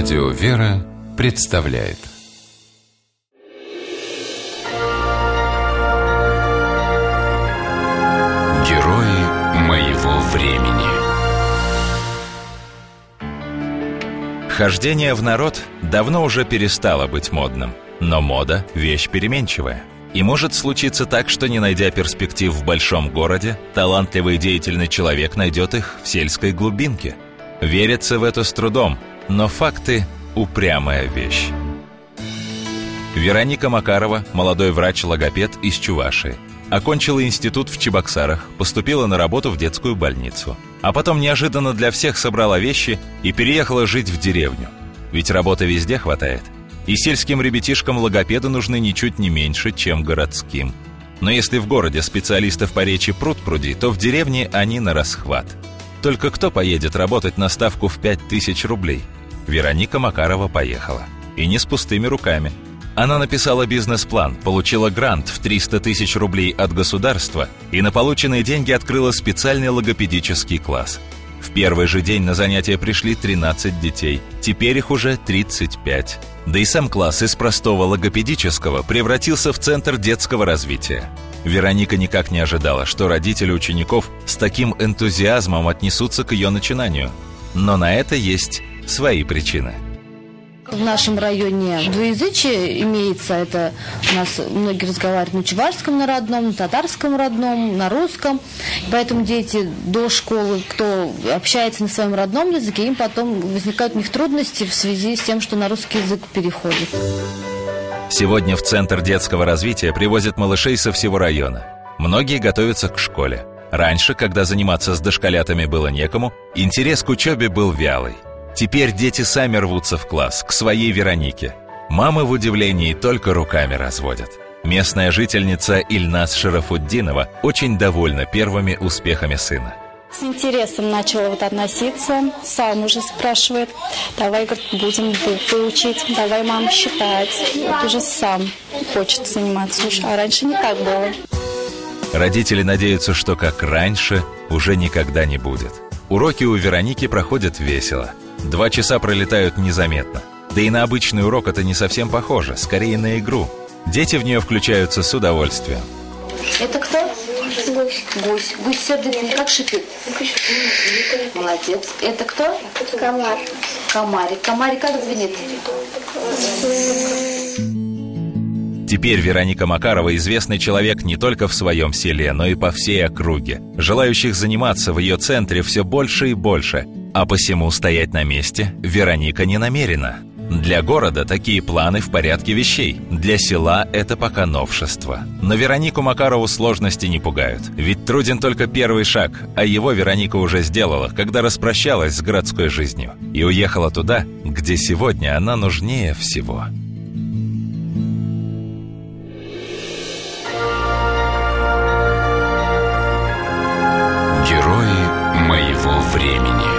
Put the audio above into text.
Радио «Вера» представляет Герои моего времени Хождение в народ давно уже перестало быть модным. Но мода – вещь переменчивая. И может случиться так, что не найдя перспектив в большом городе, талантливый и деятельный человек найдет их в сельской глубинке. Верится в это с трудом, но факты – упрямая вещь. Вероника Макарова, молодой врач-логопед из Чувашии. Окончила институт в Чебоксарах, поступила на работу в детскую больницу. А потом неожиданно для всех собрала вещи и переехала жить в деревню. Ведь работы везде хватает. И сельским ребятишкам логопеды нужны ничуть не меньше, чем городским. Но если в городе специалистов по речи пруд пруди, то в деревне они на расхват. Только кто поедет работать на ставку в 5000 рублей – Вероника Макарова поехала. И не с пустыми руками. Она написала бизнес-план, получила грант в 300 тысяч рублей от государства и на полученные деньги открыла специальный логопедический класс. В первый же день на занятия пришли 13 детей, теперь их уже 35. Да и сам класс из простого логопедического превратился в центр детского развития. Вероника никак не ожидала, что родители учеников с таким энтузиазмом отнесутся к ее начинанию. Но на это есть свои причины. В нашем районе двуязычие имеется. Это у нас многие разговаривают на чувашском на родном, на татарском родном, на русском. Поэтому дети до школы, кто общается на своем родном языке, им потом возникают у них трудности в связи с тем, что на русский язык переходит. Сегодня в Центр детского развития привозят малышей со всего района. Многие готовятся к школе. Раньше, когда заниматься с дошколятами было некому, интерес к учебе был вялый. Теперь дети сами рвутся в класс, к своей Веронике. Мамы в удивлении только руками разводят. Местная жительница Ильнас Шарафуддинова очень довольна первыми успехами сына. С интересом начала вот относиться, сам уже спрашивает, давай, говорит, будем буквы учить, давай, мам, считать. Вот уже сам хочет заниматься уже, а раньше не так было. Родители надеются, что как раньше уже никогда не будет. Уроки у Вероники проходят весело – Два часа пролетают незаметно. Да и на обычный урок это не совсем похоже, скорее на игру. Дети в нее включаются с удовольствием. Это кто? Гусь. Гусь. Гусь сердитый, как шипит? Молодец. Это кто? Комар. Комарик. Комарик как звенит? Теперь Вероника Макарова известный человек не только в своем селе, но и по всей округе. Желающих заниматься в ее центре все больше и больше, а посему стоять на месте Вероника не намерена. Для города такие планы в порядке вещей. Для села это пока новшество. Но Веронику Макарову сложности не пугают. Ведь труден только первый шаг, а его Вероника уже сделала, когда распрощалась с городской жизнью. И уехала туда, где сегодня она нужнее всего. Герои моего времени